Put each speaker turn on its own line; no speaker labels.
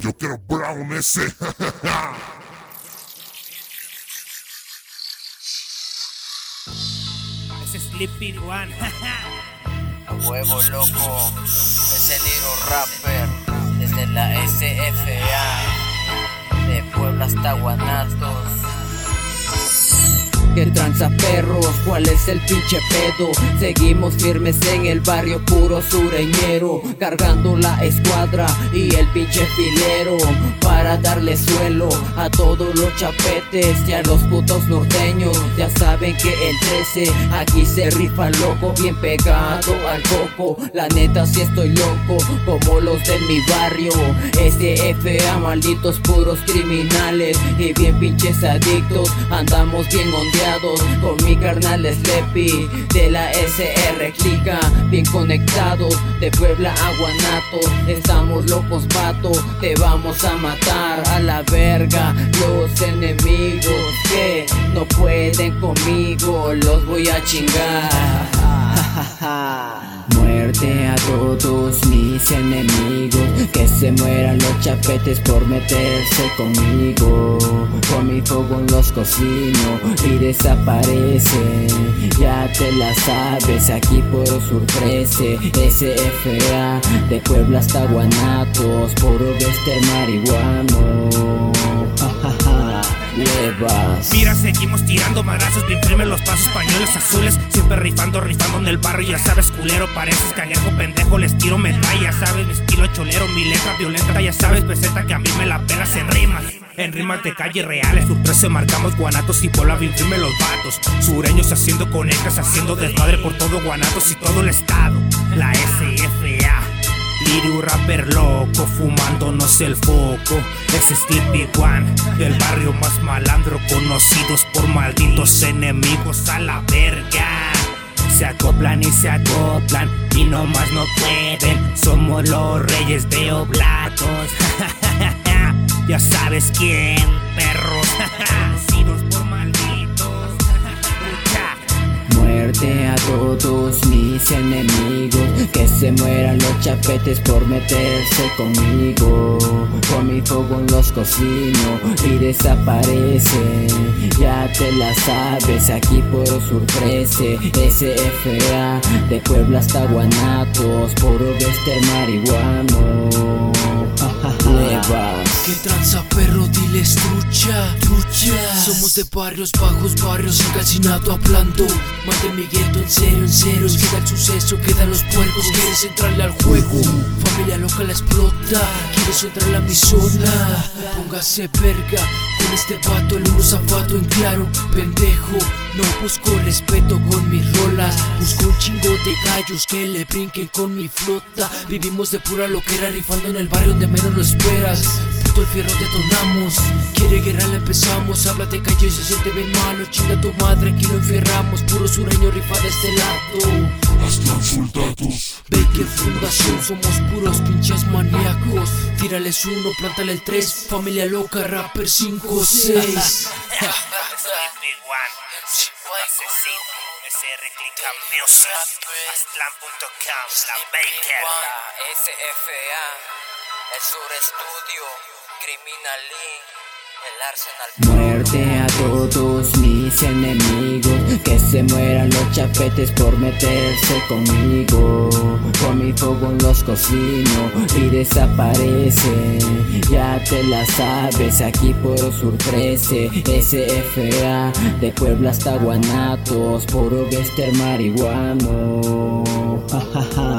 Yo quiero Brown ese.
Ese Sleepy One.
A huevo loco, ese little rapper desde la SFA de Puebla hasta Guanatos.
¿Qué tranza perros? ¿Cuál es el pinche pedo? Seguimos firmes en el barrio puro sureñero Cargando la escuadra y el pinche filero Para darle suelo a todos los chapetes y a los putos norteños Ya saben que el 13 aquí se rifa loco Bien pegado al coco La neta si estoy loco como los de mi barrio SFA malditos puros criminales Y bien pinches adictos Andamos bien ondeados con mi carnal Sleepy de la SR Clica, bien conectados de Puebla a Guanato. Estamos locos, vato, te vamos a matar a la verga. Los enemigos que no pueden conmigo, los voy a chingar. Muerte a todos mis enemigos. Que se mueran los chapetes por meterse conmigo. Con mi fuego los cocino y desaparecen Ya te la sabes, aquí por Sur 13 SFA, de Puebla hasta Guanatos Puro Vester marihuano
Mira, seguimos tirando madrazos bien firmes los pasos pañuelos azules. Siempre rifando, rifando en el barrio, ya sabes, culero. Pareces cangrejo, pendejo, les tiro medalla, sabes, mi estilo cholero, mi letra violenta, ya sabes, peseta que a mí me la pelas en rimas. En rimas de calle reales, sus 13 marcamos guanatos y Puebla bien firme los vatos. Sureños haciendo conectas, haciendo desmadre por todo guanatos y todo el estado. La SFA. Liru rapper loco, fumándonos el foco. Ese Sleepy One, del barrio más malandro, conocidos por malditos enemigos a la verga. Se acoplan y se acoplan, y no más no pueden. Somos los reyes de oblatos. ya sabes quién, perros.
Muerte a todos mis enemigos. Que se mueran los chapetes por meterse conmigo. Con mi fuego los cocino y desaparecen Ya te la sabes, aquí por Sur 13 SFA, de Puebla hasta Guanatos Puro Vester marihuano
¿Qué tranza perro? Diles trucha, trucha. Somos de barrios bajos, barrios encasinado hablando. Más de mi gueto en serio, en serio Queda el suceso, quedan los puercos. Quieres entrarle al juego Familia loca la explota. Quieres entrarle a mi zona Póngase verga Con este vato, el uno zapato en claro Pendejo, no busco respeto con mis rolas Busco un chingo de gallos que le brinquen con mi flota. Vivimos de pura loquera rifando en el barrio donde menos lo esperas Puto el fierro detonamos Quiere guerra la empezamos Háblate calle y se siente bien malo Chinga tu madre aquí lo enfierramos Puro sureño rifa de este lado
Hasta soldados.
Baker Fundación somos puros pinches maníacos Tírales uno, plántale el tres Familia loca, rapper 5 6
Sleepy One. Asesino. SR Music. Aztlán.com. La Baker.
SFA, el Sur Estudio.
Muerte a todos mis enemigos Que se mueran los chapetes por meterse conmigo. Con mi fuego los cocino y desaparecen Ya te la sabes, aquí por Sur 13 SFA, de Puebla hasta Guanatos Puro Vester marihuano. Ja.